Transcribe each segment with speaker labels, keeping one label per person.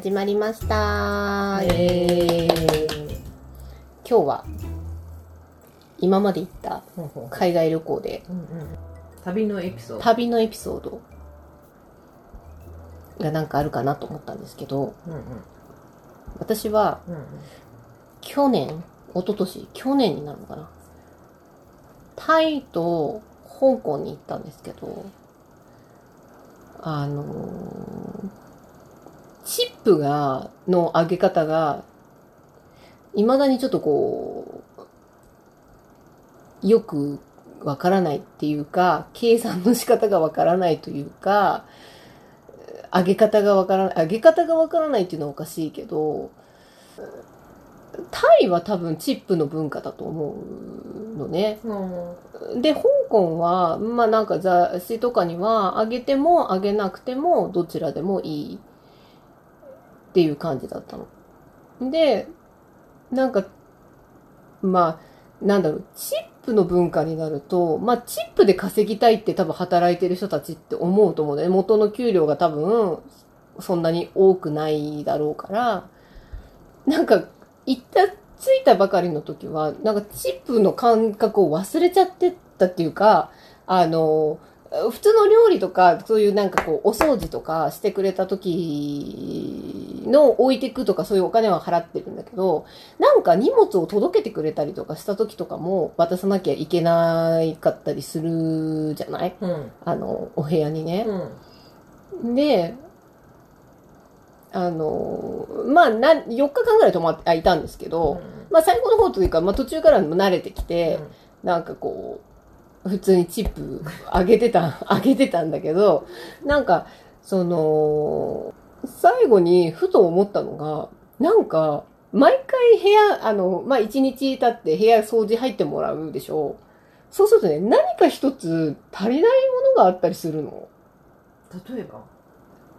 Speaker 1: 始まりました、
Speaker 2: え
Speaker 1: 今日は今まで行った海外旅行で
Speaker 2: うんうん。旅のエピソード。
Speaker 1: 旅のエピソードがなんかあるかなと思ったんですけど
Speaker 2: うんうん。
Speaker 1: 私は
Speaker 2: うんうん。
Speaker 1: 去年一昨年去年になるのかな。タイと香港に行ったんですけどあのーチップがの上げ方がいまだにちょっとこうよくわからないっていうか計算の仕方がわからないというか上げ方がわからない上げ方がわからないっていうのはおかしいけどタイは多分チップの文化だと思うのね。
Speaker 2: うん
Speaker 1: で、香港は、まあなんか雑誌とかには、上げても上げなくてもどちらでもいいっていう感じだったの。で、なんか、まあ、なんだろう、チップの文化になると、まあチップで稼ぎたいって多分働いてる人たちって思うと思うね。元の給料が多分そんなに多くないだろうから、なんか、行った、着いたばかりの時は、なんかチップの感覚を忘れちゃってたっていうか、あの、普通の料理とか、そういうなんかこう、お掃除とかしてくれた時の置いてくとかそういうお金は払ってるんだけど、なんか荷物を届けてくれたりとかした時とかも渡さなきゃいけないかったりするじゃない？
Speaker 2: うん。
Speaker 1: あの、お部屋にね。
Speaker 2: うん。
Speaker 1: で、あの、まあ、な、4日間ぐらい泊まって、あ、いたんですけど、まあ、最後の方というか、まあ、途中からも慣れてきて、なんかこう、普通にチップ上げてた、上げてたんだけど、なんか、その、最後にふと思ったのが、なんか、毎回部屋、あの、まあ、一日経って部屋掃除入ってもらうでしょ。そうするとね、何か一つ足りないものがあったりするの。
Speaker 2: 例えば？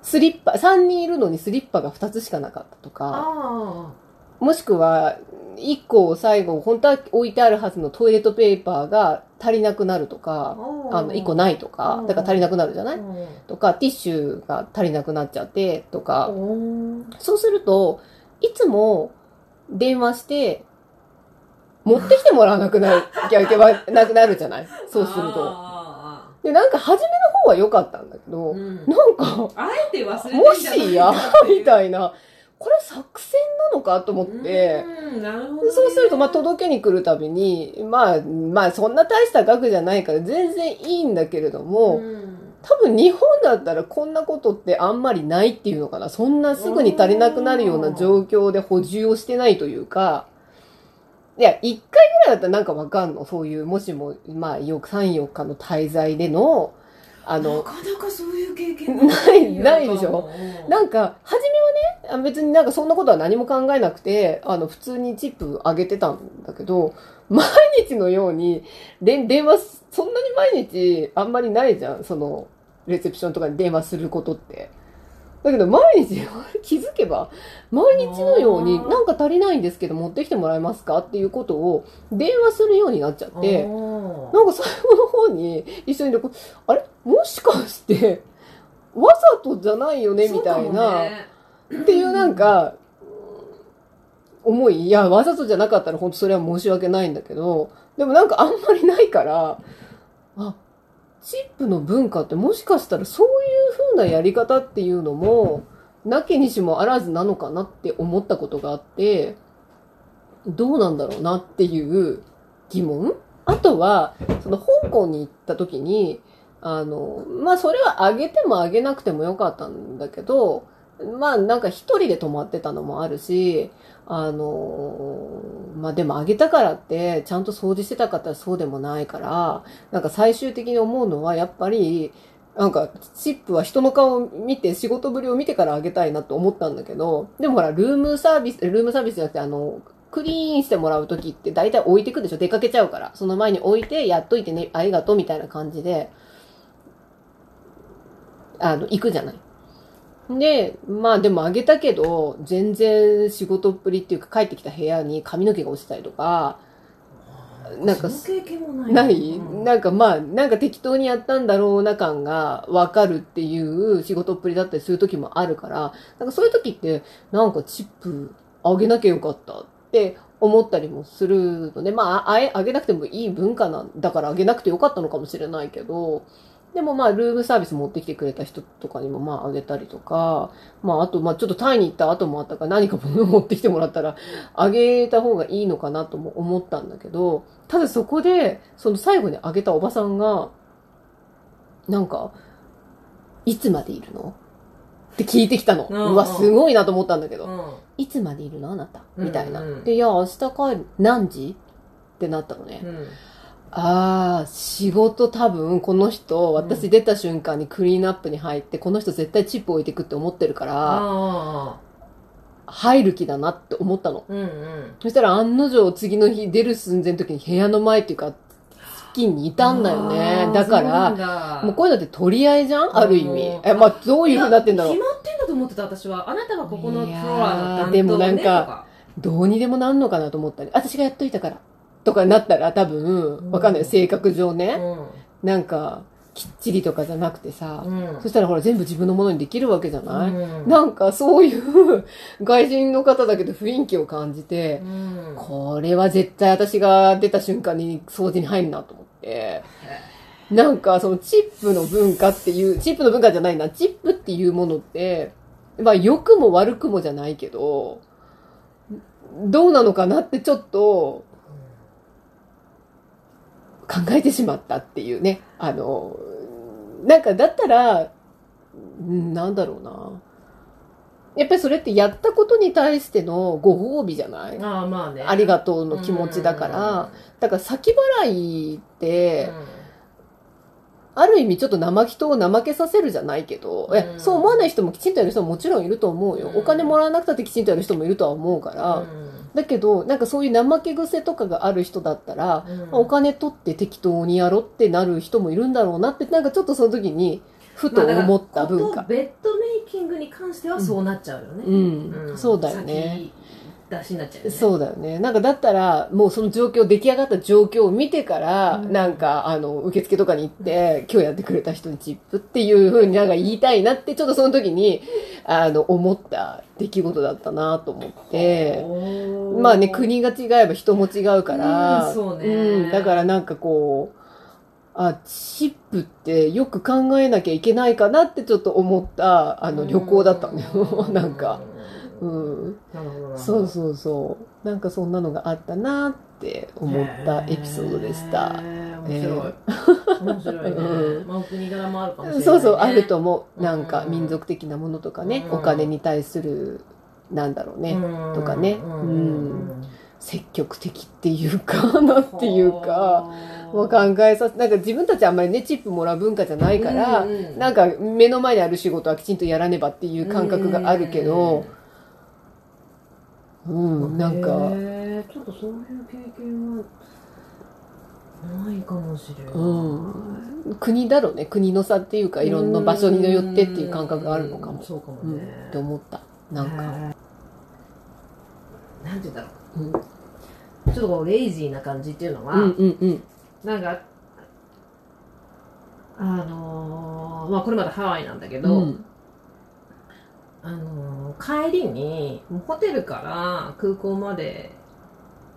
Speaker 1: スリッパ、3人いるのにスリッパが2つしかなかったとか、
Speaker 2: あ
Speaker 1: もしくは、1個最後、本当は置いてあるはずのトイレットペーパーが足りなくなるとか、あの、1個
Speaker 2: な
Speaker 1: ないとか、だから足りなくなるじゃない？とか、ティッシュが足りなくなっちゃって、とか、そうすると、いつも電話して、持ってきてもらわなくなきゃいけなくなるじゃない？そうすると。
Speaker 2: あ
Speaker 1: で、なんか初めの方は良かったんだけど、
Speaker 2: ーうん。
Speaker 1: なんか、
Speaker 2: あえて忘れて
Speaker 1: もしや、み
Speaker 2: い
Speaker 1: たいな、これ作戦なのかと思って、
Speaker 2: ね
Speaker 1: そうすると、まあ、届けに来るたびに、まあ、まあ、そんな大した額じゃないから全然いいんだけれども、
Speaker 2: うん
Speaker 1: 多分日本だったらこんなことってあんまりないっていうのかな。そんなすぐに足りなくなるような状況で補充をしてないというか、いや、一回ぐらいだったらなんかわかんの。そういう、もしも、まあ、よ3、4日の滞在での、あの、
Speaker 2: なかなかそういう経験
Speaker 1: ないないでしょ？
Speaker 2: うん
Speaker 1: なんか、初めはね、あ別になんかそんなことは何も考えなくて、あの、普通にチップ上げてたんだけど、毎日のように、で電話、そんなに毎日あんまりないじゃん。その、レセプションとかに電話することって。だけど毎日、気づけば、毎日のように、なんか足りないんですけど持ってきてもらえますかっていうことを電話するようになっちゃって、
Speaker 2: うん
Speaker 1: なんか最後の方に一緒にあれ？もしかして、わざとじゃないよね？みたいな、
Speaker 2: ね。
Speaker 1: っていうなんか、思い、いや、わざとじゃなかったら本当それは申し訳ないんだけど、でもなんかあんまりないから、あ、チップの文化ってもしかしたらそういう風なやり方っていうのも、なきにしもあらずなのかなって思ったことがあって、どうなんだろうなっていう疑問。あとは、その香港に行った時に、あの、まあそれはあげてもあげなくてもよかったんだけど、まあなんか一人で泊まってたのもあるし、あの、まあでもあげたからってちゃんと掃除してたかったらそうでもないから、なんか最終的に思うのはやっぱり、なんかチップは人の顔を見て仕事ぶりを見てからあげたいなと思ったんだけど、でもほらルームサービス、ルームサービスじゃなくてあの、クリーンしてもらうときって大体置いてくでしょ出かけちゃうから。その前に置いてやっといてね、ありがとうみたいな感じで、あの、行くじゃない。で、まあでもあげたけど、全然仕事っぷりっていうか帰ってきた部屋に髪の毛が落ちたりとか、なんか
Speaker 2: ないうん
Speaker 1: なんかまあ、なんか適当にやったんだろうな感がわかるっていう仕事っぷりだったりする時もあるから、なんかそういう時って、なんかチップあげなきゃよかったって思ったりもするので、まあ、あえ、あげなくてもいい文化なんだからあげなくてよかったのかもしれないけど、でもまあ、ルームサービス持ってきてくれた人とかにもまああげたりとか、まああとまあちょっとタイに行った後もあったから何か物を持ってきてもらったらあげた方がいいのかなとも思ったんだけど、ただそこで、その最後にあげたおばさんが、なんか、いつまでいるの？って聞いてきたの。
Speaker 2: うんうん。
Speaker 1: うわ、すごいなと思ったんだけど、
Speaker 2: うん。
Speaker 1: いつまでいるの？あなた。みたいな。
Speaker 2: うんうん
Speaker 1: で、いや、明日帰る。何時？ってなったのね。
Speaker 2: うん
Speaker 1: ああ、仕事多分この人、私出た瞬間にクリーンアップに入って、この人絶対チップ置いてくって思ってるから、
Speaker 2: あ
Speaker 1: 入る気だなって思ったの。
Speaker 2: あうんうん。
Speaker 1: そしたら案の定次の日出る寸前の時に部屋の前っていうか、付近にいたんだよね。だ。から、もうこういうのって取り合いじゃん？ある意味。
Speaker 2: う。ん
Speaker 1: え、まあ、どういう風になってんだろう？
Speaker 2: 決まってんだと思ってた私は。あなたはここのフロアの担当、ね、
Speaker 1: でもなんか。どうにでもなんのかなと思ったり、私がやっといたから。とかなったら多分、わかんない。
Speaker 2: うん
Speaker 1: 性格上ね。なんか、きっちりとかじゃなくてさ。
Speaker 2: うんうん
Speaker 1: そしたらほら全部自分のものにできるわけじゃない、
Speaker 2: うん
Speaker 1: なんかそういう 外人の方だけど雰囲気を感じて
Speaker 2: う、ん
Speaker 1: これは絶対私が出た瞬間に掃除に入るなと思って。なんかそのチップの文化っていう、チップの文化じゃないな、チップっていうものって、まあ良くも悪くもじゃないけど、どうなのかなってちょっと考えてしまったっていうね。あの、なんかだったら、うんなんだろうな。やっぱりそれってやったことに対してのご褒美じゃない？
Speaker 2: ああまあね。
Speaker 1: ありがとうの気持ちだから、だから先払いって、ある意味ちょっと生人を怠けさせるじゃないけど、
Speaker 2: うん。
Speaker 1: えそう思わない人もきちんとやる人ももちろんいると思うよ。
Speaker 2: うん。
Speaker 1: お金もらわなくたってきちんとやる人もいるとは思うから、だけど、なんかそういう怠け癖とかがある人だったら、
Speaker 2: うん。
Speaker 1: お金取って適当にやろってなる人もいるんだろうなって、なんかちょっとその時に、ふと思った文化。
Speaker 2: まあベッドメイキングに関してはそうなっちゃうよね、
Speaker 1: うん、そうだよね。
Speaker 2: 先出しになっちゃうよね。
Speaker 1: そうだよね。なんかだったら、もうその状況、出来上がった状況を見てから、
Speaker 2: うん。
Speaker 1: なんか、あの、受付とかに行って、今日やってくれた人にチップっていう風になんか言いたいなって、ちょっとその時に、あの、思った出来事だったなと思って、まあね、国が違えば人も違うから、
Speaker 2: うんそうね。
Speaker 1: うん。だからなんかこう、あ、チップってよく考えなきゃいけないかなってちょっと思った、あの、旅行だったんだよ。なんか。うん。そうそうそう。なんかそんなのがあったなって思ったエピソードでした。
Speaker 2: 面白い。面白いね。
Speaker 1: うん
Speaker 2: まあ、お国柄もあるかもしれない、ね。
Speaker 1: そうそう、あると思う。
Speaker 2: うん
Speaker 1: なんか民族的なものとかね、
Speaker 2: うん
Speaker 1: お金に対する、なんだろうね、
Speaker 2: うん
Speaker 1: とかね
Speaker 2: うん
Speaker 1: うん積極的っていうかなっていうか、もう考えさせ、なんか自分たちあんまりね、チップもらう文化じゃないから、
Speaker 2: うんうん
Speaker 1: なんか目の前にある仕事はきちんとやらねばっていう感覚があるけど、うん、なんか、
Speaker 2: へーちょっとそういう経験はないかもしれない。
Speaker 1: うん、国だろうね。国の差っていうかいろんな場所によってっていう感覚があるのかも、
Speaker 2: そうかも
Speaker 1: うん、
Speaker 2: ね。
Speaker 1: って思った。なんか、
Speaker 2: なんて言うんだろ
Speaker 1: う。ん、
Speaker 2: う。ちょっとこう、レイジーな感じっていうのは、
Speaker 1: うんうんうん。
Speaker 2: なんか、あのーまあこれまだハワイなんだけ
Speaker 1: う
Speaker 2: ど、
Speaker 1: ん
Speaker 2: あのー帰りに、もうホテルから空港まで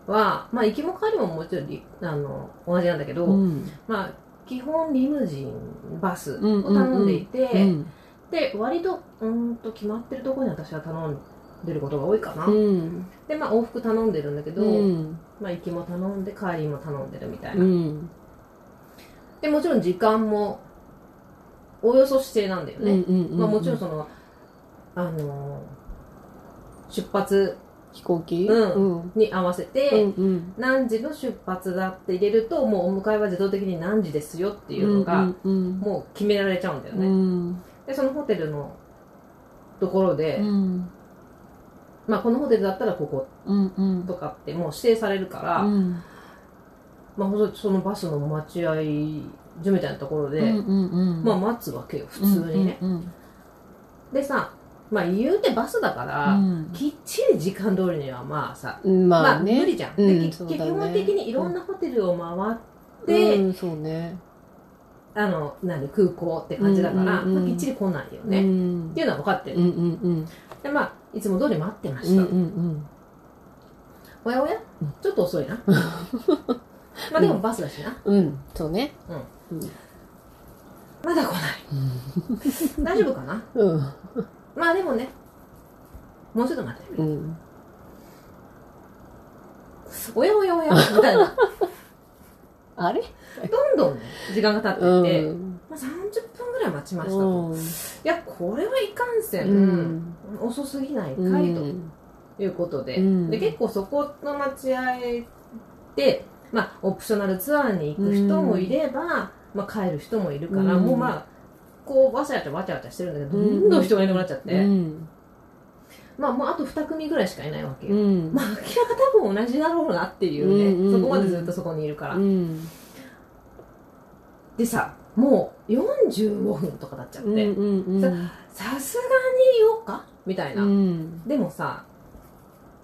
Speaker 2: は、まあ行きも帰りももちろんりあの同じなんだけど、
Speaker 1: うん。
Speaker 2: まあ基本リムジン、バスを
Speaker 1: うんうんうん。
Speaker 2: 頼んでいて、
Speaker 1: うん。
Speaker 2: で、割と、うーんと決まってるところに私は頼んでることが多いかな。
Speaker 1: うん。
Speaker 2: で、まあ往復頼んでるんだけど、
Speaker 1: うん。
Speaker 2: まあ行きも頼んで帰りも頼んでるみたいな。
Speaker 1: うん。
Speaker 2: で、もちろん時間も、およそ指定なんだよね。
Speaker 1: うん。
Speaker 2: まあもちろんその、あのー出発
Speaker 1: 飛行機
Speaker 2: うん。
Speaker 1: うん。
Speaker 2: に合わせ
Speaker 1: う
Speaker 2: て、
Speaker 1: んうん。
Speaker 2: 何時の出発だって入れると、もうお迎えは自動的に何時ですよっていうのが、もう決められちゃうんだよ
Speaker 1: う
Speaker 2: ね。
Speaker 1: ん。
Speaker 2: で、そのホテルのところで、
Speaker 1: うん。
Speaker 2: まあこのホテルだったらこことかってもう指定されるから、
Speaker 1: うん。
Speaker 2: まあそのバスの待合所みたいなところで、まあ待つわけよ、普通にね。でさ、まあ言うてバスだから、
Speaker 1: うん
Speaker 2: きっちり時間通りにはまあさ、
Speaker 1: うんまあね。
Speaker 2: 無理じゃん。
Speaker 1: うん
Speaker 2: でき基本的にいろんなホテルを回って、
Speaker 1: うん、そうね。
Speaker 2: あの、何、空港って感じだから、
Speaker 1: うんうんうん
Speaker 2: まあ、きっちり来ないよ
Speaker 1: う
Speaker 2: ね。
Speaker 1: ん
Speaker 2: っていうのは分かってる。
Speaker 1: うんうんうん。
Speaker 2: で、まあ、いつも通り待ってま
Speaker 1: うんう
Speaker 2: した。
Speaker 1: ん
Speaker 2: おやおや？
Speaker 1: うん
Speaker 2: ちょっと遅いな。まあでもバスだしな。
Speaker 1: うん。うん、そうね。うん。
Speaker 2: まだ来ない。大丈夫かな？
Speaker 1: うん。
Speaker 2: まあでもね、もうちょっと待って。
Speaker 1: うん。
Speaker 2: おやおやおやみたいな。
Speaker 1: あれ？
Speaker 2: どんどんね、時間が経って
Speaker 1: う
Speaker 2: いて、
Speaker 1: ん。
Speaker 2: まあ、30分ぐらい待ちましたと。
Speaker 1: うん。
Speaker 2: いや、これはいかんせん。
Speaker 1: うん
Speaker 2: 遅すぎないか
Speaker 1: う
Speaker 2: いと
Speaker 1: ん。
Speaker 2: いうことで。
Speaker 1: うん
Speaker 2: で、結構そこの待合で、まあ、オプショナルツアーに行く人もいれば、まあ、帰る人もいるから、
Speaker 1: うん
Speaker 2: もうまあ、こう、わちゃわちゃわちゃわちゃしてるんだけど、
Speaker 1: うん
Speaker 2: どんどん人がいなくなっちゃって、
Speaker 1: うん。
Speaker 2: まあ、もうあと2組ぐらいしかいないわけよ。
Speaker 1: うん。
Speaker 2: まあ、明らか多分同じだろうなっていうね、
Speaker 1: うんうんうん
Speaker 2: そこまでずっとそこにいるから。
Speaker 1: うん。
Speaker 2: でさ、もう45分とか経っちゃっ
Speaker 1: うん
Speaker 2: て、
Speaker 1: うんうん。
Speaker 2: さすがに言おうか？みたいな。
Speaker 1: うん。
Speaker 2: でもさ、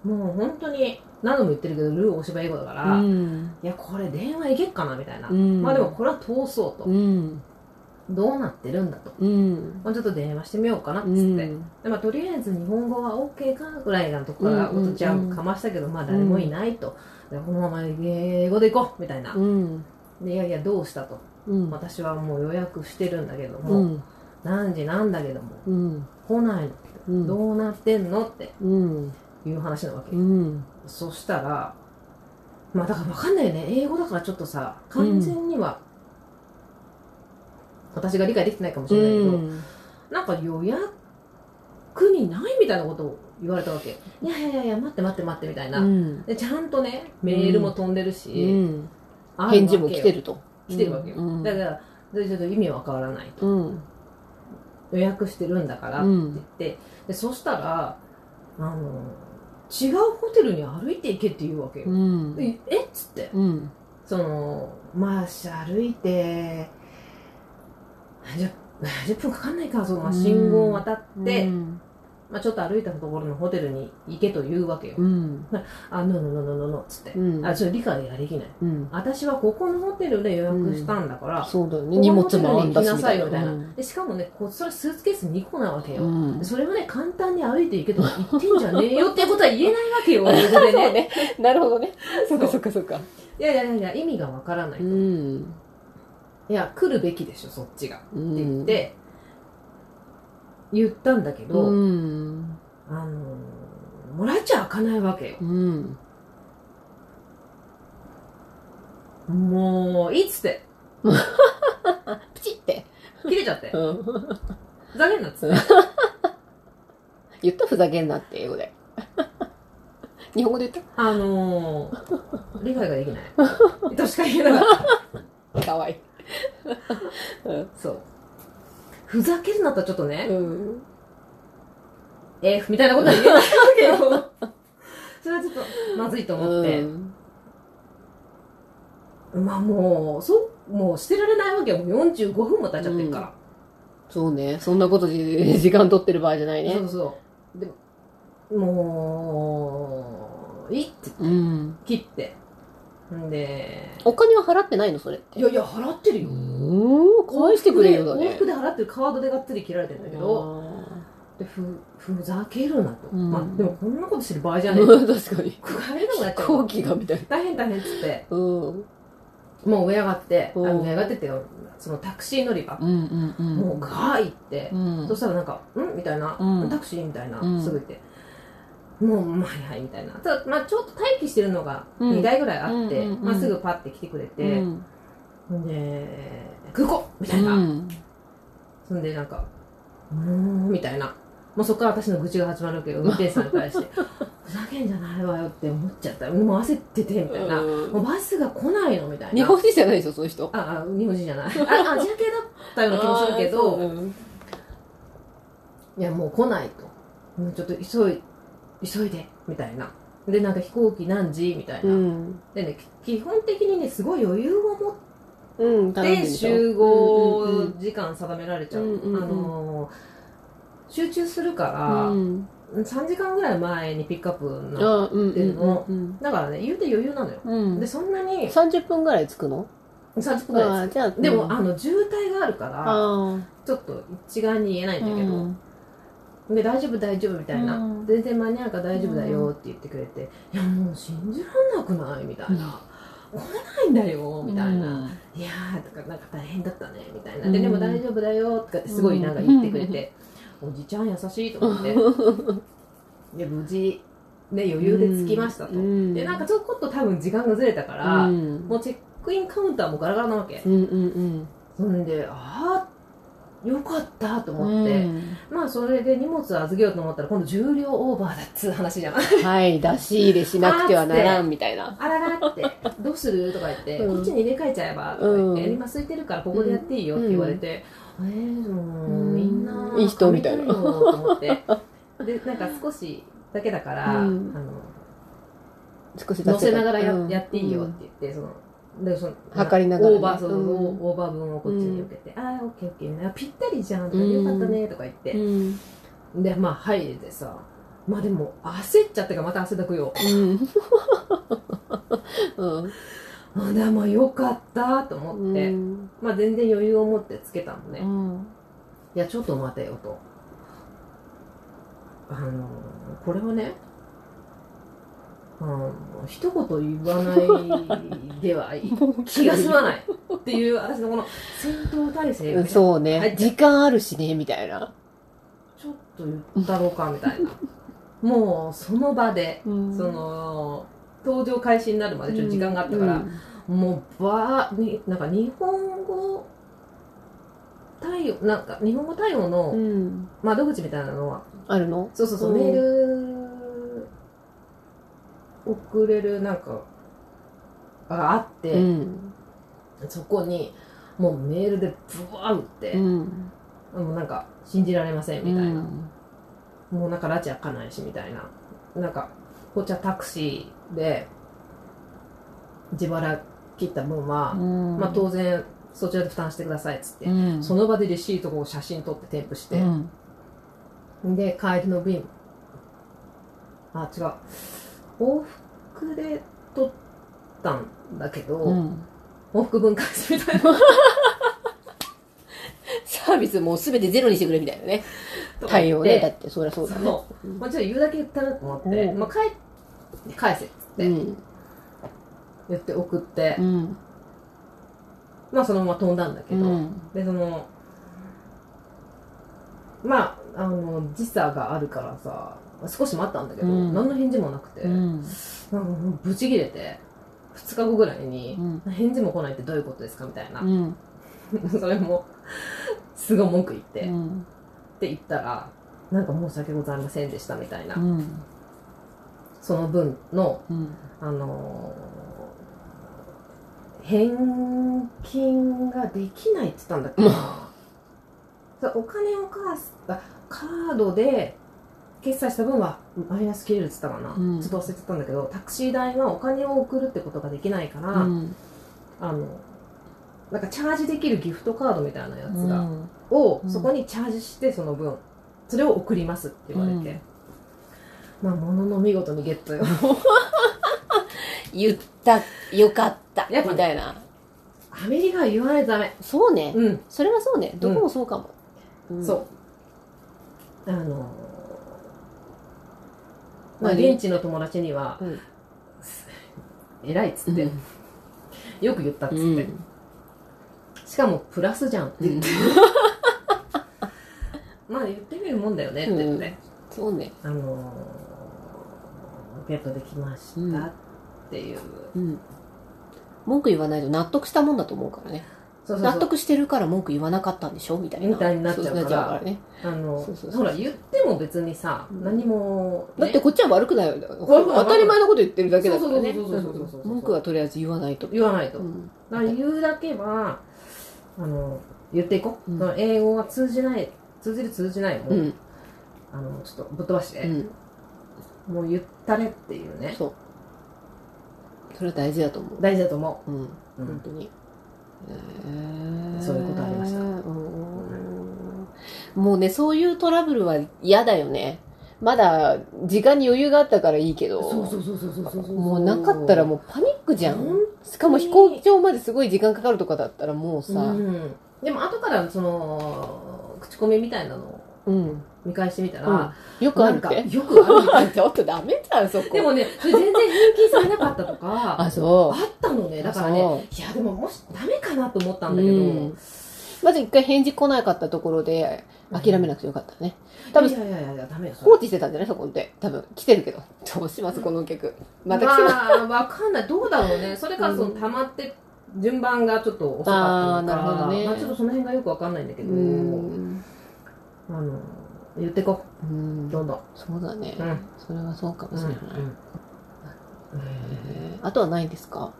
Speaker 2: もう本当に何度も言ってるけど、ルー大芝英語だから、い
Speaker 1: うん。
Speaker 2: や、これ電話いけっかな？みたいな。
Speaker 1: うん
Speaker 2: まあでもこれは通そうと。
Speaker 1: うん。
Speaker 2: どうなってるんだと。
Speaker 1: うん。
Speaker 2: まあ、ちょっと電話してみようかなっつって。
Speaker 1: うん。
Speaker 2: でまあ、とりあえず日本語は OK かぐらいなとこから
Speaker 1: うんうんうん
Speaker 2: 音ちゃんかましたけど、まあ誰もいないと。でこのまま英語で行こうみたいな。
Speaker 1: うん。
Speaker 2: でいやいや、どうしたと。
Speaker 1: うん。
Speaker 2: 私はもう予約してるんだけども、
Speaker 1: うん。
Speaker 2: 何時なんだけども、
Speaker 1: うん。
Speaker 2: 来ないの。
Speaker 1: うん。
Speaker 2: どうなってんのって
Speaker 1: うん。
Speaker 2: いう話なわけ。
Speaker 1: うん。
Speaker 2: そしたら、まあだから分かんないよね。英語だからちょっとさ、完全には、私が理解できてないかもしれないけど、なんか予約にないみたいなことを言われたわけ。いやいやいやいや、待って待って待ってみたいな。
Speaker 1: うん。
Speaker 2: でちゃんとね、メールも飛んでるし、
Speaker 1: うん。
Speaker 2: ある
Speaker 1: 返事も来てると。
Speaker 2: 来てるわけよ。
Speaker 1: うん
Speaker 2: だから、でちょっと意味わからないと。
Speaker 1: うん。
Speaker 2: 予約してるんだからって言って、でそしたら、あの、違うホテルに歩いて行けって言うわけよ。えっつって。
Speaker 1: うん。
Speaker 2: その、まあ、し歩いて、10, 10分かかんないか、そのまあ、信号を渡って、
Speaker 1: うん。
Speaker 2: まあ、ちょっと歩いたところのホテルに行けと言うわけよ。
Speaker 1: うん。
Speaker 2: あ、ノーノーノーノーノーノーっつって。
Speaker 1: うん。
Speaker 2: あ、それ理解ができない。
Speaker 1: うん。
Speaker 2: 私はここのホテルで予約したんだから、
Speaker 1: そうだよね。
Speaker 2: こ
Speaker 1: 荷物もあんだしみたいな。
Speaker 2: さいよみたいな。
Speaker 1: うん
Speaker 2: でしかもね、こそれはスーツケース2個なわけよ。
Speaker 1: うん。
Speaker 2: それをね、簡単に歩いて行けとか言ってんじゃねえよっていうことは言えないわけよ、英語でね。
Speaker 1: ね。なるほどね。そっかそっかそっか。
Speaker 2: いやいやいや意味がわからないと。
Speaker 1: う
Speaker 2: い
Speaker 1: ん。
Speaker 2: や、来るべきでしょ、そっちが。
Speaker 1: っ
Speaker 2: って言って、言ったんだけど、
Speaker 1: うん。
Speaker 2: あのーもらっちゃ開かないわけよ。
Speaker 1: うん。
Speaker 2: もう、いいっつって、
Speaker 1: プチって。
Speaker 2: 切れちゃって。
Speaker 1: うん。
Speaker 2: ふざけんなっつって。
Speaker 1: 言ったふざけんなって英語で。日本語で言っ
Speaker 2: あのー、理解ができない。としか言えなかった。
Speaker 1: たかわいい。
Speaker 2: そう。ふざけるなったらちょっとね、
Speaker 1: うん。
Speaker 2: F みたいなことは言えないわけよ。それはちょっとまずいと思って。
Speaker 1: うん
Speaker 2: まあもう、そう、もう捨てられないわけよ。もう45分も経っちゃってるから。
Speaker 1: そうね。そんなことで時間取ってる場合じゃないね
Speaker 2: そう。そう。でもう、いいって
Speaker 1: うん。
Speaker 2: 切って。んで、
Speaker 1: お金は払ってないのそれって。
Speaker 2: いやいや、払ってるよ。
Speaker 1: うん。返してくれよだね。
Speaker 2: 往復で払ってるカードでがっつり切られてるんだけど、でふふざけるなと。
Speaker 1: うん
Speaker 2: まあ、でもこんなことしてる場合じゃねえ。
Speaker 1: あ ー確かに。
Speaker 2: 帰れなくなっちゃう
Speaker 1: 飛行機がみたいな。
Speaker 2: 大変大変っつって、
Speaker 1: うん。
Speaker 2: もう上上がって、あ
Speaker 1: うん
Speaker 2: 上上がってってそのタクシー乗り場、
Speaker 1: うんうんうん。
Speaker 2: もうガー行って
Speaker 1: う、ん。
Speaker 2: そしたらなんか、ん？みたいな、
Speaker 1: うん
Speaker 2: タクシー？みたいな、
Speaker 1: うん
Speaker 2: すぐ行って。もう、まあ、はいはい、みたいな。ただ、まあ、ちょっと待機してるのが
Speaker 1: うん
Speaker 2: 2台ぐらいあって、
Speaker 1: うん
Speaker 2: まあ、すぐパッて来てくれ
Speaker 1: う
Speaker 2: て、
Speaker 1: ん。
Speaker 2: で、空港みたいな。
Speaker 1: うん。
Speaker 2: そんで、なんか、うーん、みたいな。もうそこから私の愚痴が始まるけど、運転手さんに対して、ふざけんじゃないわよって思っちゃった。もう焦ってて、みたいな。
Speaker 1: うん
Speaker 2: もうバスが来ないの？みたいな。
Speaker 1: 日本人じゃないでしょ、そういう人。
Speaker 2: あ、あ、日本人じゃない。あ、アジア系だったような気もするけど、
Speaker 1: うん
Speaker 2: いや、もう来ないと。もうちょっと急い、急いで、みたいな。で、なんか飛行機何時みたいな。
Speaker 1: うん。
Speaker 2: でね、き基本的にね、すごい余裕を持って
Speaker 1: んで
Speaker 2: 集合
Speaker 1: うんうんうん
Speaker 2: 時間定められちゃう。
Speaker 1: うんうんうん
Speaker 2: あのー集中するか
Speaker 1: う
Speaker 2: ら、
Speaker 1: ん。
Speaker 2: 3時間ぐらい前にピックアップな
Speaker 1: あうん
Speaker 2: てるの
Speaker 1: うん。
Speaker 2: だからね言うて余裕なのよ。
Speaker 1: うん。
Speaker 2: でそんなに
Speaker 1: 30分ぐらい着くの
Speaker 2: ？30分ぐらいでも、
Speaker 1: うん。
Speaker 2: あの渋滞があるから
Speaker 1: あ
Speaker 2: ちょっと一概に言えないんだけど、
Speaker 1: うん
Speaker 2: で大丈夫大丈夫みたいな、
Speaker 1: うん。
Speaker 2: 全然間に合うから大丈夫だよって言ってくれて、いやもう信じらんなくないみたいな、来ないんだよみたいな、いやーとかなんか大変だったねみたいな、で
Speaker 1: うん。
Speaker 2: でも大丈夫だよとかってすごいなんか言ってくれて、おじちゃん優しいと思って。で無事ね余裕で着きましたと、
Speaker 1: うん。
Speaker 2: でなんかちょこっと多分時間がずれたから、
Speaker 1: うん。
Speaker 2: もうチェックインカウンターもガラガラなわけ、
Speaker 1: うんうん
Speaker 2: そんでああよかったと
Speaker 1: うん
Speaker 2: 思って、
Speaker 1: うん。
Speaker 2: まあそれで荷物預けようと思ったら今度重量オーバーだっつう話じゃない
Speaker 1: はい出し入れしなくてはならんみたいな。
Speaker 2: あららってどうするとか言って、
Speaker 1: うん。
Speaker 2: こっちに入れ替えちゃえばとか言って、
Speaker 1: うん
Speaker 2: 今空いてるからここでやっていいよって言われて、えー、もう
Speaker 1: うん
Speaker 2: みんな。い
Speaker 1: い人みたいな
Speaker 2: と思って。でなんか少しだけだから、
Speaker 1: うん。
Speaker 2: あの
Speaker 1: 少し
Speaker 2: 乗せながらや,、
Speaker 1: うん。
Speaker 2: やっていいよって言ってそのでその
Speaker 1: 測りながらね。
Speaker 2: オーバーそうそう
Speaker 1: うん。
Speaker 2: オーバー分をこっちに受けて、ああオッケーオッケーあぴったりじゃんとか、よかったねとか言って、
Speaker 1: うん。
Speaker 2: でまあ入れてさまあでも焦っちゃってからまた汗だくよ。
Speaker 1: うん。うん。
Speaker 2: あでもよかったと思って、
Speaker 1: うん。
Speaker 2: まあ全然余裕を持ってつけたのね、い
Speaker 1: うん。
Speaker 2: やちょっと待てよと。あのこれはねあの一言言わないでは気が済まない。っていう私のこの戦闘態勢
Speaker 1: そう
Speaker 2: はい。
Speaker 1: ね時間あるしねみたいな。
Speaker 2: ちょっと言ったろうかみたいな。もうその場で、
Speaker 1: うん。
Speaker 2: その登場開始になるまでちょっと時間があったから、もうばーになんか日本語対応なんか日本語対応の
Speaker 1: うん。
Speaker 2: 窓口みたいなのは
Speaker 1: あるの？
Speaker 2: そうそうそう、
Speaker 1: うん
Speaker 2: メール送れるなんかがあって、
Speaker 1: うん。
Speaker 2: そこにもうメールでブワー打って、
Speaker 1: うん。
Speaker 2: もうなんか信じられませんみたいな、
Speaker 1: うん。
Speaker 2: もうなんか拉致開かないしみたいな。なんかこっちはタクシーで自腹切った分は、
Speaker 1: うん。
Speaker 2: まあ当然そちらで負担してくださいっつって、
Speaker 1: うん。
Speaker 2: その場でレシートを写真撮って添付して、
Speaker 1: うん。
Speaker 2: で帰りの便。あ違う往復で撮ったんだけど、
Speaker 1: うん。
Speaker 2: 往復分返すみたいな。
Speaker 1: サービスもうすべてゼロにしてくれみたいなね。対応ね。だってそりゃそうだね。
Speaker 2: そうまあ、ちょっと言うだけ言ったなと思って、
Speaker 1: うん。
Speaker 2: まあ、帰って返せっつって
Speaker 1: うん。
Speaker 2: 言って送って、
Speaker 1: うん。
Speaker 2: まあそのまま飛んだんだけど、
Speaker 1: うん。
Speaker 2: でそのまああの時差があるからさ少し待ったんだけど、
Speaker 1: うん。
Speaker 2: 何の返事もなくて、
Speaker 1: うん。
Speaker 2: なんかブチギレて2日後ぐらいに、
Speaker 1: うん。
Speaker 2: 返事も来ないってどういうことですかみたいな、
Speaker 1: うん。
Speaker 2: それもすごい文句言って、っ
Speaker 1: うん。
Speaker 2: て言ったらなんか申し訳ございませんでしたみたいな、
Speaker 1: うん。
Speaker 2: その分の
Speaker 1: うん。
Speaker 2: あのー返金ができないって言ったんだっけ？な そうお金を返すあカードで決済した分はマイナス切れるって言ったかな、
Speaker 1: うん。
Speaker 2: ちょっと忘れちゃったんだけどタクシー代はお金を送るってことができないから、
Speaker 1: うん。
Speaker 2: あのなんかチャージできるギフトカードみたいなやつが、
Speaker 1: うん。
Speaker 2: を
Speaker 1: うん。
Speaker 2: そこにチャージしてその分それを送りますって言われて、まあものの見事にゲットよ。
Speaker 1: 言ったよかったみたいな。
Speaker 2: アメリカは言わないとダメ。
Speaker 1: そうね。
Speaker 2: うん。
Speaker 1: それはそうね。どこもそうかも。うん
Speaker 2: そうあのまあ、
Speaker 1: 何？
Speaker 2: 現地の友達には
Speaker 1: うん「
Speaker 2: 偉い」っつって、
Speaker 1: うん。
Speaker 2: よく言ったっつって、
Speaker 1: うん。
Speaker 2: しかもプラスじゃんって言って、まあ言ってみるもんだよねって言って、
Speaker 1: そうね。
Speaker 2: あのゲットできましたっていう、
Speaker 1: うん。文句言わないと納得したもんだと思うからね
Speaker 2: そうそうそう。
Speaker 1: 納得してるから文句言わなかったんでしょ？みたいな。
Speaker 2: みたいになっちゃうから。
Speaker 1: ね。
Speaker 2: あの
Speaker 1: そうそうそう
Speaker 2: ほら言っても別にさ、
Speaker 1: うん
Speaker 2: 何も、ね。
Speaker 1: だってこっちは悪くないよ当たり前のこと言ってるだけだからね。文句はとりあえず言わないと。
Speaker 2: 言わないと、
Speaker 1: うん。
Speaker 2: だから言うだけはあの言っていこう、
Speaker 1: うん。
Speaker 2: その英語が通じない通じる通じないも、
Speaker 1: うん。
Speaker 2: あのちょっとぶっ飛ばして、
Speaker 1: うん。
Speaker 2: もう言ったれっていうね。
Speaker 1: そう。それは大事だと思う。
Speaker 2: 大事だと思
Speaker 1: う。ん。
Speaker 2: う、うん。
Speaker 1: 本当に
Speaker 2: そういうことありました
Speaker 1: うんもうね、そういうトラブルは嫌だよね。まだ、時間に余裕があったからいいけど。もうなかったらもうパニックじゃ
Speaker 2: 本
Speaker 1: ん。しかも飛行機場まですごい時間かかるとかだったらもうさ、
Speaker 2: うん、でも後からその口コミみたいなのを
Speaker 1: うん。
Speaker 2: 見返してみたら、
Speaker 1: よくあるって？
Speaker 2: よくあるみたい
Speaker 1: ちょっとダメじゃん、そこ。
Speaker 2: でもねそれ全然返金されなかったとか
Speaker 1: あ、そ
Speaker 2: あったのねだから
Speaker 1: そ
Speaker 2: ねいやでももしダメかなと思った
Speaker 1: う。
Speaker 2: んだけど、
Speaker 1: うんまず一回返事来なかったところで、諦めなくてよかったね。多分
Speaker 2: いやいやいやダメよそ
Speaker 1: 放
Speaker 2: れ
Speaker 1: 置してたんじゃない？そこって。多分、来てるけど。どうしますこの客。また来てま
Speaker 2: あわかんないどうだろうねそれからその溜まって順番がちょっと遅かったのか
Speaker 1: あーなるほどね
Speaker 2: まあ、ちょっとその辺がよくわかんないんだけど、
Speaker 1: うん。
Speaker 2: あの言ってこ。
Speaker 1: うん。
Speaker 2: どんどん。
Speaker 1: そうだね。
Speaker 2: うん。
Speaker 1: それはそうかもしれない。
Speaker 2: うんうん。
Speaker 1: へー。あとはないんですか？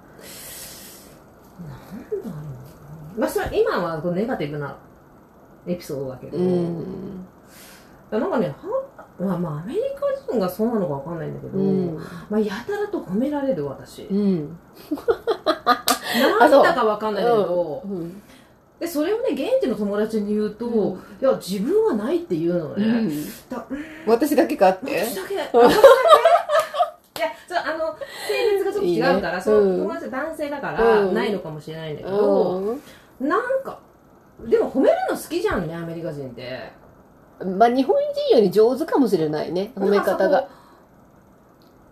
Speaker 2: なんだろうまあそれ今はこうネガティブなエピソードだけど、
Speaker 1: うん。
Speaker 2: なんかねはまあまあアメリカ人がそうなのかわかんないんだけど、
Speaker 1: うん。
Speaker 2: まあやたらと褒められる私、
Speaker 1: うん。
Speaker 2: なんだかわかんないけど、
Speaker 1: うん。
Speaker 2: でそれをね現地の友達に言うと、
Speaker 1: うん。
Speaker 2: いや自分はないって言うのね、
Speaker 1: うん。
Speaker 2: だうん。
Speaker 1: 私だけかって？
Speaker 2: 私だけ。いやそうあの性別がちょっと違うから
Speaker 1: ね。
Speaker 2: その
Speaker 1: うん。
Speaker 2: 友達は男性だから
Speaker 1: うん。
Speaker 2: ないのかもしれないんだけど、
Speaker 1: う
Speaker 2: なんかでも褒めるの好きじゃんねアメリカ人って。
Speaker 1: ん。まあ、日本人より上手かもしれないね。褒め方が。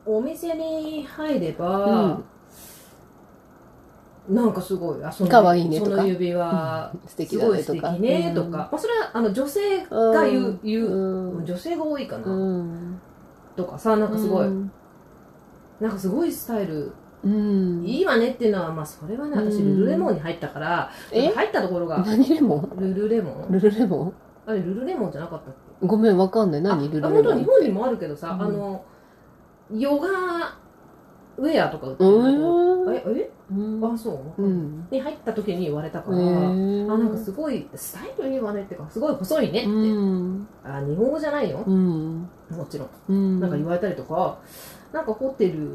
Speaker 2: お店に入れば、
Speaker 1: うん
Speaker 2: なんかすごいあその
Speaker 1: 可愛いねとか。
Speaker 2: その指輪、
Speaker 1: 素敵だねとか。
Speaker 2: 敵ねとか、まあ、それはあの女性が言う,、言う
Speaker 1: うん。
Speaker 2: 女性が多いかな、
Speaker 1: うん。
Speaker 2: とかさなんかすごい、
Speaker 1: うん。
Speaker 2: なんかすごいスタイル。
Speaker 1: うん。
Speaker 2: いいわねっていうのはまあそれはね私
Speaker 1: うん。
Speaker 2: ルルレモンに入ったから、
Speaker 1: え？
Speaker 2: 入ったところが
Speaker 1: 何レモン？
Speaker 2: ルルレモン？
Speaker 1: ルルレモン？
Speaker 2: あれルルレモンじゃなかったっけ？
Speaker 1: ごめん、わかんない。何
Speaker 2: あ
Speaker 1: ルルレ
Speaker 2: あ本当
Speaker 1: モン
Speaker 2: 日本にもあるけどさ、
Speaker 1: うん。
Speaker 2: あのヨガウェアとか売って
Speaker 1: う
Speaker 2: る。ええ？
Speaker 1: うん。
Speaker 2: あそう、
Speaker 1: うん。
Speaker 2: に入った時に言われたから、
Speaker 1: へ
Speaker 2: あ
Speaker 1: ー
Speaker 2: なんかすごいスタイルいいわねっていうかすごい細いねって、
Speaker 1: うん。
Speaker 2: あ日本語じゃないよ
Speaker 1: うん。
Speaker 2: もちろん、
Speaker 1: うん。
Speaker 2: なんか言われたりとかなんかホテル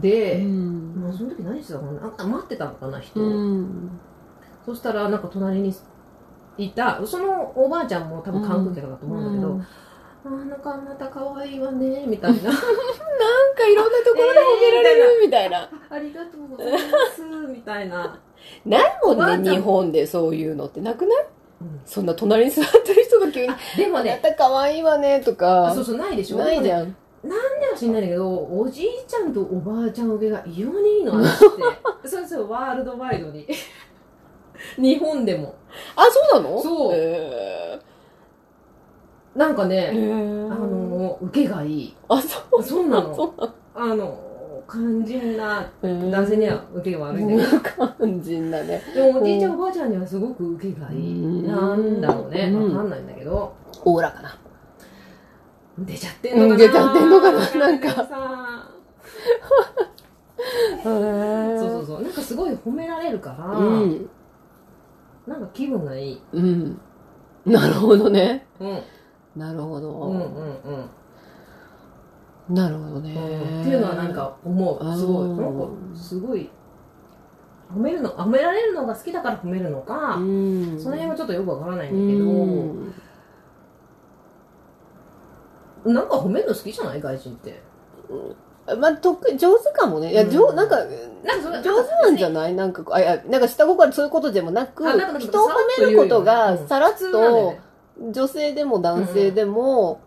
Speaker 2: で、
Speaker 1: うん。
Speaker 2: まあ、その時何してたかな？なんか待ってたのかな人、
Speaker 1: うん。
Speaker 2: そしたらなんか隣にいたそのおばあちゃんも多分観光客だと思うんだけど、
Speaker 1: うん
Speaker 2: あーなんかあなた可愛いわねみたいな。
Speaker 1: なんかいろんなところで褒められるみたいな。
Speaker 2: ありがとうございますみたいな、
Speaker 1: ないもん。ね、日本でそういうのってなくない？
Speaker 2: うん。
Speaker 1: そんな隣に座ってる人が急に、あな
Speaker 2: でもね。
Speaker 1: た可愛いわねと
Speaker 2: あ
Speaker 1: か
Speaker 2: そう、そうないでしょ。
Speaker 1: ないじ
Speaker 2: ん
Speaker 1: ゃん。
Speaker 2: なんでか知んないんだけどおじいちゃんとおばあちゃん受けが異様にいいの私って。それそれワールドワイドに。日本でも。
Speaker 1: あ、そうなの？
Speaker 2: そう。
Speaker 1: へー
Speaker 2: なんかね、あの受けがいい。
Speaker 1: あ、そう。
Speaker 2: そうなの。
Speaker 1: そうなの。
Speaker 2: あの肝心な男性には受けが悪いんだけど
Speaker 1: 肝心だね。
Speaker 2: でもおじいちゃんおばあちゃんにはすごく受けがいい。
Speaker 1: うん。
Speaker 2: なんだろうね。
Speaker 1: うん。
Speaker 2: わかんないんだけど。
Speaker 1: おおらかな。
Speaker 2: 出ちゃってんのかな。
Speaker 1: うん出ちゃってんのかな。なんか。
Speaker 2: そうそうそう。なんかすごい褒められるから、
Speaker 1: うん。
Speaker 2: なんか気分がいい、
Speaker 1: うん。なるほどね。
Speaker 2: うん、
Speaker 1: なるほど。
Speaker 2: うんうんうん。
Speaker 1: なるほどね。
Speaker 2: うん。っていうのはなんか思う。すごい。
Speaker 1: うん
Speaker 2: なんかすごい褒めるの褒められるのが好きだから褒めるのか、
Speaker 1: うん。
Speaker 2: その辺はちょっとよくわからないんだ
Speaker 1: う
Speaker 2: けど、
Speaker 1: ん。
Speaker 2: なんか褒めるの好きじゃない外人って？
Speaker 1: まあ、得上手かもね。いや、
Speaker 2: うん。
Speaker 1: 上、なんか、
Speaker 2: なんか
Speaker 1: 上手なんじゃない？なんかあ、いや、なんか下心そういうことでもなく、
Speaker 2: あな
Speaker 1: 人を褒めることがさらっと
Speaker 2: ね、
Speaker 1: 女性でも男性でも、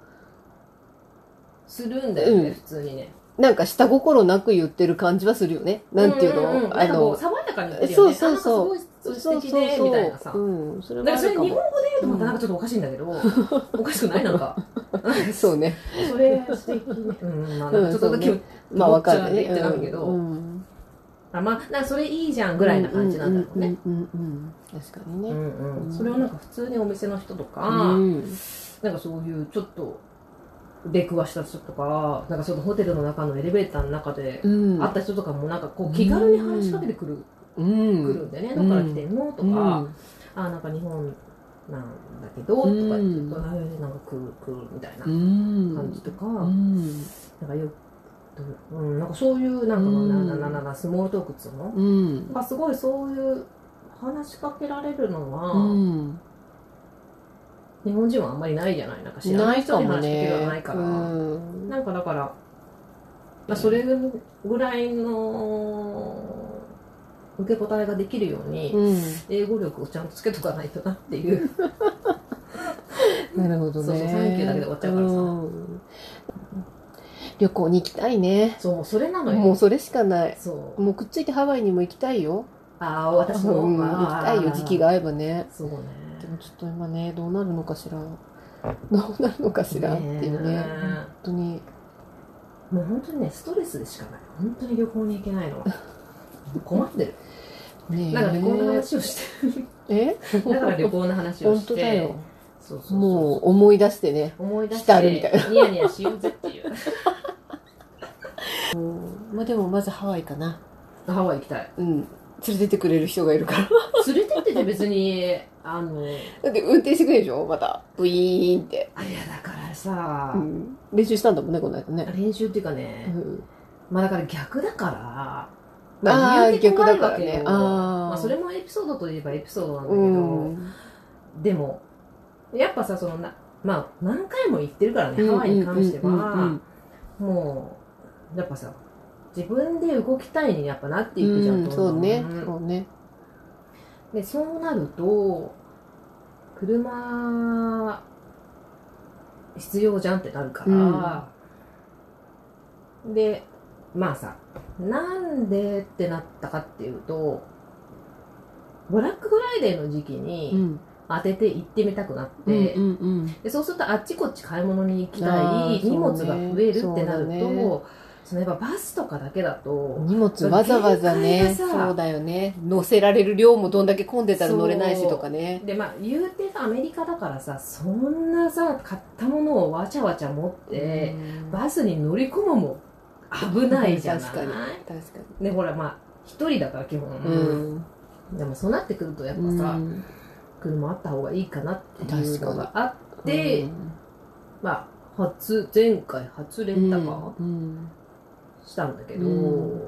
Speaker 2: するんだよね、
Speaker 1: うん。
Speaker 2: 普通にね。
Speaker 1: なんか下心なく言ってる感じはするよね。なんていうの、あ
Speaker 2: なんかこう
Speaker 1: の、
Speaker 2: 爽やかに言ってるよね。
Speaker 1: そうそうそう。
Speaker 2: あなんかすごい素敵でみたいなさ。
Speaker 1: うん、それ
Speaker 2: だ
Speaker 1: はあ
Speaker 2: らそれ日本語で。言うとまたなんかちょっとおかしいんだけど、おかしくないなんか。
Speaker 1: そうね。
Speaker 2: それ素敵ね。うんまあなんかちょっとだけ、
Speaker 1: うんまあわかるね。
Speaker 2: 言っちゃうってなるけど。
Speaker 1: うん
Speaker 2: あまあなんかそれいいじゃんぐらいな感じなんだろうね。
Speaker 1: 確かにね。
Speaker 2: うんうん。それをなんか普通にお店の人とか、
Speaker 1: うん。
Speaker 2: なんかそういうちょっと出くわした人とかなんかそのホテルの中のエレベーターの中で
Speaker 1: うん。
Speaker 2: 会った人とかもなんかこう気軽に話しかけてくる,、
Speaker 1: うん。
Speaker 2: くるんでね。どっから来てんの？とか、
Speaker 1: うん。
Speaker 2: あなんか日本なんだけどとか言って、
Speaker 1: うん。
Speaker 2: あなんか来る来るみたいな
Speaker 1: うん。
Speaker 2: 感じとか、
Speaker 1: うん。
Speaker 2: なんかようん、なんかそういうなんか、
Speaker 1: うん
Speaker 2: なななななスモールトークっつうの、
Speaker 1: うん。
Speaker 2: すごいそういう話しかけられるのは、
Speaker 1: うん。
Speaker 2: 日本人はあんまりないじゃないなんか知ら。ない人に話しかけがないから、
Speaker 1: うん。
Speaker 2: なんかだから、まあ、それぐらいの受け答えができるように、
Speaker 1: うん。
Speaker 2: 英語力をちゃんとつけとかないとなっていう。
Speaker 1: なるほどね。
Speaker 2: そうそうサンキューだけで終わっちゃうからさ。
Speaker 1: ん旅行に行きたいね。
Speaker 2: そうそれなのよ。
Speaker 1: もうそれしかない。
Speaker 2: そう。
Speaker 1: もうくっついてハワイにも行きたいよ。
Speaker 2: ああ私も、
Speaker 1: うん、行きたいよ、時期が合えばね。
Speaker 2: そうね。
Speaker 1: でもちょっと今ね、どうなるのかしら。どうなるのかしらっていうね。
Speaker 2: ね
Speaker 1: 本当に。
Speaker 2: もう本当にねストレスでしかない。本当に旅行に行けないのは。困ってる。
Speaker 1: ねえ。
Speaker 2: なんか旅行の話をして
Speaker 1: え？
Speaker 2: だから旅行の話をして。
Speaker 1: 本当だよ。
Speaker 2: そうそうそう
Speaker 1: もう思い出してね。
Speaker 2: 思い出し
Speaker 1: 浸るみたい
Speaker 2: てニヤニヤしようぜっていう
Speaker 1: まあでもまずハワイかな。
Speaker 2: ハワイ行きたい
Speaker 1: うん。連れてってくれる人がいるから。
Speaker 2: 連れてってて別に あの
Speaker 1: だって運転してくれるでしょ？また。ブイーンって。
Speaker 2: あいやだからさ、
Speaker 1: うん。練習したんだもんね、この間ね。
Speaker 2: 練習っていうか
Speaker 1: う
Speaker 2: ね、
Speaker 1: ん。
Speaker 2: まあだから逆だから
Speaker 1: あー
Speaker 2: 理由で怖いわけよ
Speaker 1: 逆だからねあー
Speaker 2: まあ、それもエピソードといえばエピソードなんだけど、
Speaker 1: うん。
Speaker 2: でもやっぱさそのなまあ何回も行ってるからね、ハワイに関しては、
Speaker 1: うんうん
Speaker 2: もうやっぱさ自分で動きたいにやっぱなっていくじゃん、
Speaker 1: うんそうね。そうね。
Speaker 2: でそうなると車必要じゃんってなるから、でまあさなんでってなったかっていうとブラックフライデーの時期
Speaker 1: う
Speaker 2: に
Speaker 1: ん。
Speaker 2: 当てて行ってみたくなって、
Speaker 1: うんうん
Speaker 2: でそうするとあっちこっち買い物に行き
Speaker 1: あ
Speaker 2: た
Speaker 1: ー
Speaker 2: い荷物が増えるってなると
Speaker 1: そ
Speaker 2: のやっぱバスとかだけだと
Speaker 1: 荷物わざわざね、そうだよね。乗せられる量もどんだけ混んでたら乗れないしとかね。
Speaker 2: でまあ言うてさアメリカだからさそんなさ買ったものをわちゃわちゃ持って、
Speaker 1: うん
Speaker 2: バスに乗り込むも危ないじゃない
Speaker 1: 確かに。確か
Speaker 2: でほらまあ一人だから基本、
Speaker 1: に。うん。
Speaker 2: でもそうなってくるとやっぱさ、
Speaker 1: うん
Speaker 2: 車あった方がいいかなっていうのがあっ
Speaker 1: う
Speaker 2: て、
Speaker 1: ん
Speaker 2: まあ初前回初レンタカー
Speaker 1: うん
Speaker 2: したんだけど、
Speaker 1: うん。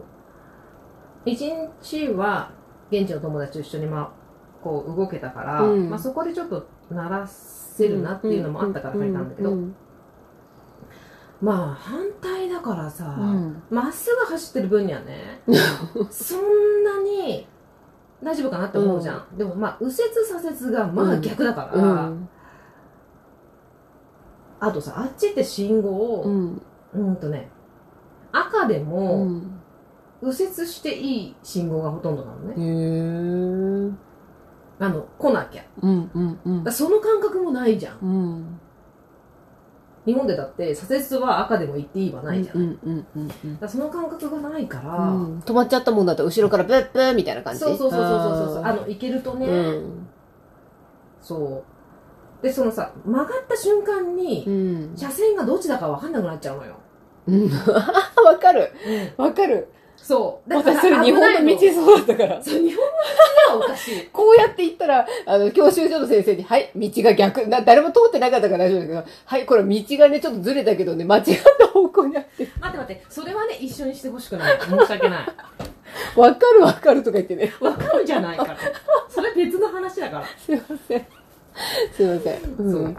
Speaker 2: 一日は現地の友達と一緒にまあこう動けたから、
Speaker 1: うん。
Speaker 2: まあ、そこでちょっと慣らせるなっていうのもあったから入ったんだけど、
Speaker 1: うん。
Speaker 2: まあ反対だからさ
Speaker 1: うん。
Speaker 2: ま、っすぐ走ってる分にはね そんなに大丈夫かなって思うじゃん、でもまあ右折左折がまあ逆だから、
Speaker 1: うん。
Speaker 2: あとさあっちって信号を、
Speaker 1: う
Speaker 2: うん、
Speaker 1: ん
Speaker 2: とね赤で
Speaker 1: う
Speaker 2: も
Speaker 1: ん。
Speaker 2: 右折していい信号がほとんどなのね、
Speaker 1: へえ
Speaker 2: あの来なきゃ。
Speaker 1: うんうんうん。
Speaker 2: その感覚もないじゃん。
Speaker 1: うん。
Speaker 2: 日本でだって左折は赤でも行っていいはないじゃん、
Speaker 1: うんうんうん。
Speaker 2: だからその感覚がないから、
Speaker 1: うん。止まっちゃったもんだったら後ろからブッブーみたいな感じ。
Speaker 2: そうそうそうそうそうそう。あ
Speaker 1: あ
Speaker 2: の行けるとね、
Speaker 1: ーうん。
Speaker 2: そう。でそのさ曲がった瞬間に、
Speaker 1: うん。
Speaker 2: 車線がどっちだか分かんなくなっちゃうのよ、
Speaker 1: うん わかる。わかる。
Speaker 2: そう。だから
Speaker 1: 私それ日本の道そうだったから。
Speaker 2: そう日本の道がおかしい。
Speaker 1: こうやって行ったら、あの、教習所の先生に、はい、道が逆。な誰も通ってなかったから大丈夫だけど、はい、これ道がね、ちょっとずれたけどね、間違った方向にあって。
Speaker 2: 待って待って。それはね一緒にしてほしくない。申し訳ない。
Speaker 1: わかるわかるとか言ってね。
Speaker 2: 分かるじゃないから。それ別の話だから。
Speaker 1: すいません。すいません。
Speaker 2: そう。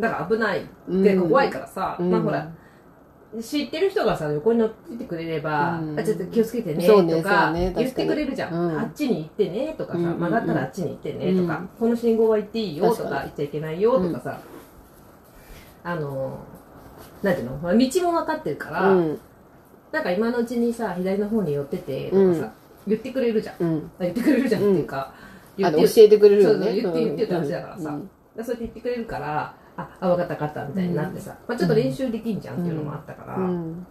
Speaker 2: だから危ない。
Speaker 1: うん。
Speaker 2: で怖いからさ、
Speaker 1: うん。
Speaker 2: まあほら知ってる人がさ横に乗っててくれれば、
Speaker 1: うん。
Speaker 2: あちょっと気をつけてねとか言ってくれるじゃん、
Speaker 1: うん。
Speaker 2: あっちに行ってねとかさ、
Speaker 1: うんうんうん。
Speaker 2: 曲がったらあっちに行ってねとか、
Speaker 1: うん。
Speaker 2: この信号は行っていいよと
Speaker 1: 確かに。
Speaker 2: か言っちゃいけないよとかさ、あのなんていうの？道も分かってるから、
Speaker 1: うん。
Speaker 2: なんか今のうちにさ左の方に寄っててとかさ、
Speaker 1: うん。
Speaker 2: 言ってくれるじゃん。言ってくれるじゃんっていうか、言って
Speaker 1: 教えてくれるよね。
Speaker 2: そうそう言って言ってって話だからさ。そうやって言ってくれるからああ分かった分かったみたいになってさ、まあ、ちょっと練習できんじゃんっていうのもあったから、
Speaker 1: うん。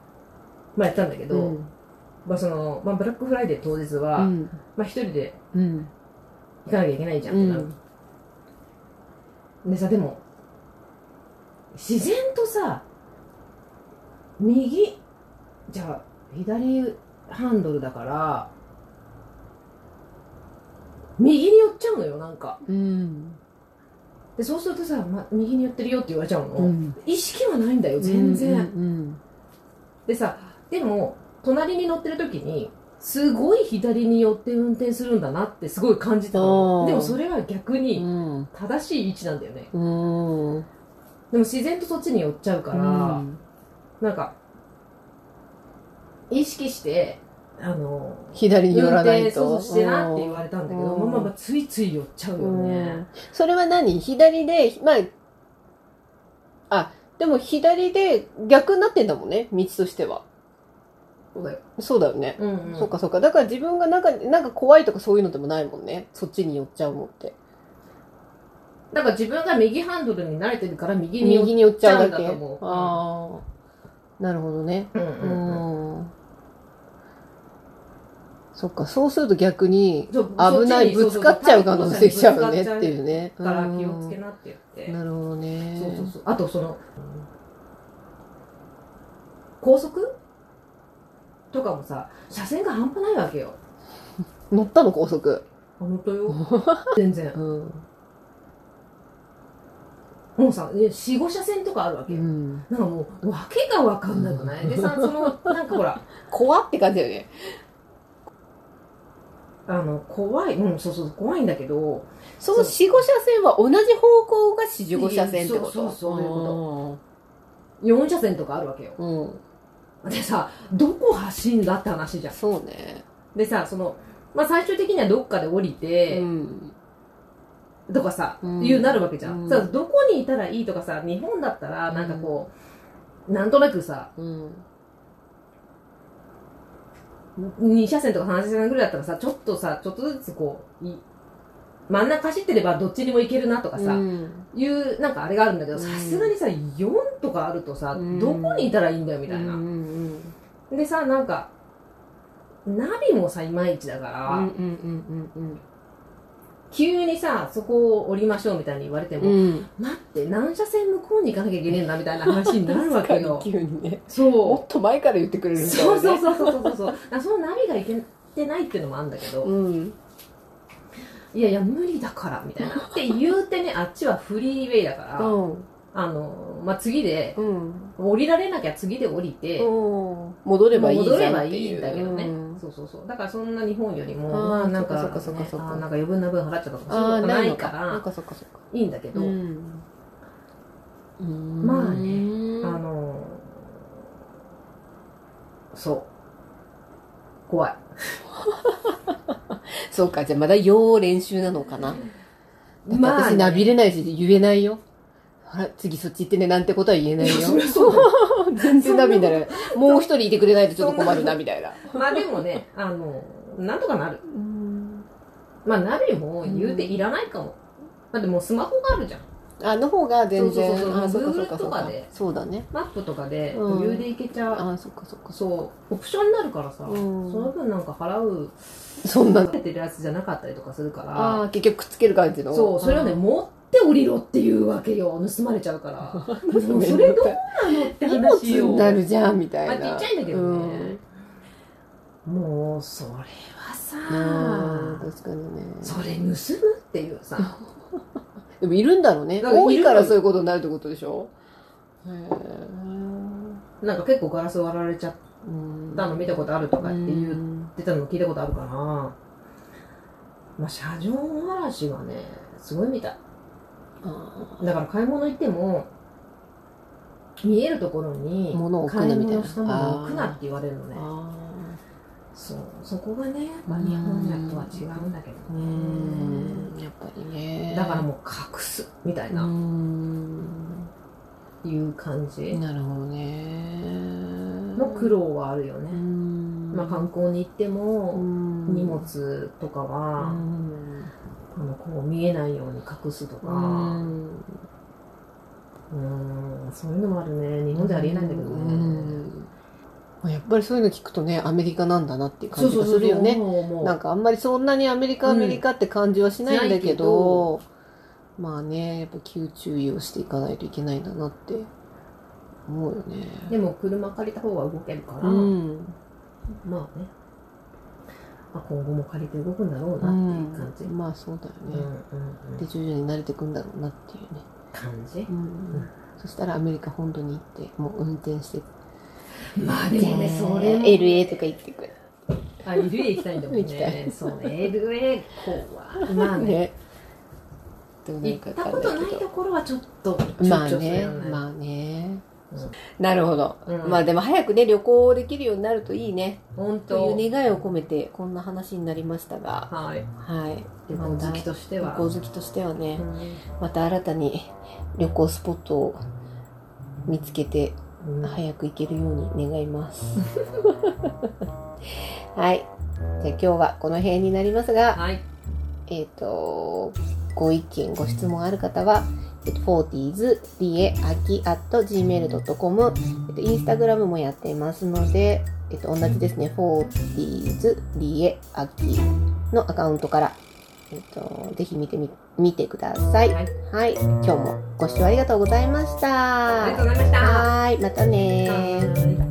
Speaker 2: まあやったんだけど、
Speaker 1: うん。
Speaker 2: まあそのまあ、ブラックフライデー当日は、
Speaker 1: うん。
Speaker 2: まあ、一人で
Speaker 1: うん。
Speaker 2: 行かなきゃいけないじゃんってなる、でさでも自然とさ右じゃあ左ハンドルだから右に寄っちゃうのよなんか
Speaker 1: うん。
Speaker 2: でそうするとさ、ま、右に寄ってるよって言われちゃうの、
Speaker 1: うん。
Speaker 2: 意識はないんだよ全然、
Speaker 1: うん。
Speaker 2: でさでも隣に乗ってる時にすごい左に寄って運転するんだなってすごい感じたでもそれは逆
Speaker 1: う
Speaker 2: に
Speaker 1: ん。
Speaker 2: 正しい位置なんだよね。
Speaker 1: うん。
Speaker 2: でも自然とそっちに寄っちゃうから、
Speaker 1: うん。
Speaker 2: なんか意識してあの
Speaker 1: 左に寄らない
Speaker 2: 運転
Speaker 1: と
Speaker 2: そうしてなって言われたんだけど、
Speaker 1: うん。
Speaker 2: まあまあついつい寄っちゃうよね、
Speaker 1: それは何？左でまああでも左で逆になってんだもんね道としては。
Speaker 2: そうだよ、
Speaker 1: ね、
Speaker 2: うんうん。
Speaker 1: そっかそっか。だから自分がなんかなんか怖いとかそういうのでもないもんね。そっちに寄っちゃうのって。
Speaker 2: だから自分が右ハンドルに慣れてるから右に寄っ
Speaker 1: ちゃう
Speaker 2: んだと思う。
Speaker 1: ああなるほどね。
Speaker 2: うん
Speaker 1: う
Speaker 2: うん。うん
Speaker 1: んそっかそうすると逆に危ないぶつかっちゃう可能性しちゃうねっていうね
Speaker 2: だから気をつけ
Speaker 1: う
Speaker 2: なって言って、
Speaker 1: んなるほどね。
Speaker 2: そうそうそう。あとその高速？とかもさ車線が半端ないわけよ。
Speaker 1: 乗ったの高速。
Speaker 2: 本当よ。全然。
Speaker 1: うん。
Speaker 2: もうさ45車線とかあるわけよ、
Speaker 1: うん。
Speaker 2: なんかもう訳が分かんなくない？でさそのなんかほら
Speaker 1: 怖って感じだよね
Speaker 2: あの怖いうんそうそう怖いんだけど
Speaker 1: その四五車線は同じ方向が四五車線ってこと？
Speaker 2: そうそうそういう
Speaker 1: こ
Speaker 2: 4車線とかあるわけよ。
Speaker 1: とうん。
Speaker 2: でさどこ走んだって話じゃん。
Speaker 1: そうね。
Speaker 2: でさそのまあ最終的にはどっかで降りて、
Speaker 1: うん。
Speaker 2: とかさ、
Speaker 1: うん。
Speaker 2: いうなるわけじゃん、
Speaker 1: うん。
Speaker 2: さどこにいたらいいとかさ日本だったらなんかこう、なんとなくさ
Speaker 1: うん
Speaker 2: 2車線とか3車線ぐらいだったらさちょっとさちょっとずつこうい真ん中走ってればどっちにも行けるなとかさ、
Speaker 1: うん。
Speaker 2: いうなんかあれがあるんだけど
Speaker 1: うん。
Speaker 2: さすがにさ4とかあるとさ、
Speaker 1: うん。
Speaker 2: どこにいたらいいんだよみたいな、
Speaker 1: うんうん
Speaker 2: でさなんかナビもさいまいちだから、
Speaker 1: うんうんうんうん
Speaker 2: 急にさそこを降りましょうみたいに言われても、
Speaker 1: うん。
Speaker 2: 待って何車線向こうに行かなきゃいけねえんだみたいな話になるわけよ。
Speaker 1: 急にね。
Speaker 2: そう。
Speaker 1: もっと前から言ってくれるみたいなね。
Speaker 2: そうそうそうそうそうそう。だそのナビがいけてないっていうのもあるんだけど、
Speaker 1: うん。
Speaker 2: いやいや無理だからみたいな。って言うてねあっちはフリーウェイだから、
Speaker 1: うん
Speaker 2: あのまあ、次で
Speaker 1: うん。
Speaker 2: 降りられなきゃ次で降りて、
Speaker 1: うん戻ればいいじ
Speaker 2: 戻ればいいんだけどね、
Speaker 1: うん。
Speaker 2: そうそうそう。だからそんな日本よりもまあなんか,、
Speaker 1: そっかそっかそっか
Speaker 2: なんか余分な分払っちゃったとかそういう
Speaker 1: ああ
Speaker 2: ことない
Speaker 1: の
Speaker 2: か
Speaker 1: らかそっか。
Speaker 2: いいんだけど、
Speaker 1: うん。
Speaker 2: まあね
Speaker 1: ね
Speaker 2: あのそう。怖い。
Speaker 1: そうかじゃあまだ要練習なのかな。私
Speaker 2: ね。
Speaker 1: なびれないし言えないよあら次そっち行ってねなんてことは言えないよ。
Speaker 2: そりゃそうだよ。
Speaker 1: 全然ナビになる。もう一人いてくれないとちょっと困るなみたいな。
Speaker 2: まあでもねあのなんとかなる。まあナビも言うていらないかも、だってもうスマホがあるじゃん。
Speaker 1: あの方が全然。
Speaker 2: そうそうそう Google とかで。
Speaker 1: そうだね。
Speaker 2: マップとかで
Speaker 1: うん。
Speaker 2: 余裕で行けちゃう、
Speaker 1: あそっかそっか
Speaker 2: そうオプションになるからさ、
Speaker 1: うん。
Speaker 2: その分なんか払う
Speaker 1: そんな。
Speaker 2: 出てるやつじゃなかったりとかするから。
Speaker 1: ああ結局くっつける感じの。
Speaker 2: そうそれをね持って降りろっていうわけよ。盗まれちゃうから。もうそれどうなのって話よ
Speaker 1: になるじゃんみたいな。
Speaker 2: まあちっちゃいんだけどね。もうそれは
Speaker 1: うん、
Speaker 2: さ
Speaker 1: 確かにね。
Speaker 2: それ盗むっていうさ。
Speaker 1: でもいるんだろうね。
Speaker 2: だからいる
Speaker 1: 多いからそういうことになるってことでしょ？へえ
Speaker 2: なんか結構ガラス割られちゃっ
Speaker 1: うん。
Speaker 2: たの見たことあるとかって言っ
Speaker 1: うん
Speaker 2: てたの聞いたことあるかな。まあ車上荒らしはねすごいみたい。
Speaker 1: あ
Speaker 2: だから買い物行っても見えるところに
Speaker 1: 物を置く
Speaker 2: 買い
Speaker 1: なみたいな。
Speaker 2: 物したものを置くなって言われるのね。
Speaker 1: あ
Speaker 2: そう。そこがね、まあ、日本やとは違うんだけど
Speaker 1: う
Speaker 2: ね
Speaker 1: ん。やっぱりね。
Speaker 2: だからもう隠すみたいうな、
Speaker 1: ん。
Speaker 2: いう感じ。
Speaker 1: なるほどね。
Speaker 2: の苦労はあるよね、
Speaker 1: うん。
Speaker 2: まあ、観光に行っても、
Speaker 1: うん。
Speaker 2: 荷物とか
Speaker 1: う
Speaker 2: は、
Speaker 1: ん
Speaker 2: あのこう見えないように隠すとか、
Speaker 1: う
Speaker 2: うん。ん、そういうのもあるね。日本じゃありえないんだけどね、
Speaker 1: やっぱりそういうの聞くとねアメリカなんだなっていう感じがするよね。なんかあんまりそんなにアメリカアメリカって感じはしないんだけど,、まあねやっぱ急注意をしていかないといけないんだなって思うよね。
Speaker 2: でも車借りた方が動けるから、
Speaker 1: うん。
Speaker 2: まあね、まあ、今後も借りて動くんだろう
Speaker 1: う
Speaker 2: なっていう感じ、
Speaker 1: ん、まあそうだよ
Speaker 2: うん
Speaker 1: ね、
Speaker 2: うんうん。
Speaker 1: で徐々に慣れてくんだろうなっていうね、
Speaker 2: 感じ？
Speaker 1: うん。そしたらアメリカ本土に行ってもう運転して。
Speaker 2: まあでもねそれも
Speaker 1: LA とか行ってくる。
Speaker 2: あ LA 行きたいんだもん
Speaker 1: 行きた
Speaker 2: ねそうね LA こはまあね。
Speaker 1: ね
Speaker 2: 行
Speaker 1: か
Speaker 2: ったこと
Speaker 1: ない
Speaker 2: ところはちょっと
Speaker 1: まあ
Speaker 2: ね。
Speaker 1: まあね。
Speaker 2: うん
Speaker 1: なるほど、
Speaker 2: うん。
Speaker 1: まあでも早くね旅行できるようになるといいね。
Speaker 2: 本当。
Speaker 1: という願いを込めてこんな話になりましたが。
Speaker 2: はい。
Speaker 1: はい。旅
Speaker 2: 旅行好きとして
Speaker 1: 旅
Speaker 2: は
Speaker 1: 行好きとしてはね、
Speaker 2: うん。
Speaker 1: また新たに旅行スポットを見つけて
Speaker 2: うん。
Speaker 1: 早く行けるように願います。はい。じゃあ今日はこの辺になりますが、
Speaker 2: はい。
Speaker 1: えっ、と、ご意見、ご質問ある方は、えっと、40s リエアキ at gmail.com、えっと、インスタグラムもやっていますので、えっと、同じですね、40s リエアキのアカウントから、えっと、ぜひ見てみ、見てください。
Speaker 2: はい
Speaker 1: はい。今日もご視聴ありがとうございました。
Speaker 2: ありがとうございました
Speaker 1: はい。またね
Speaker 2: はい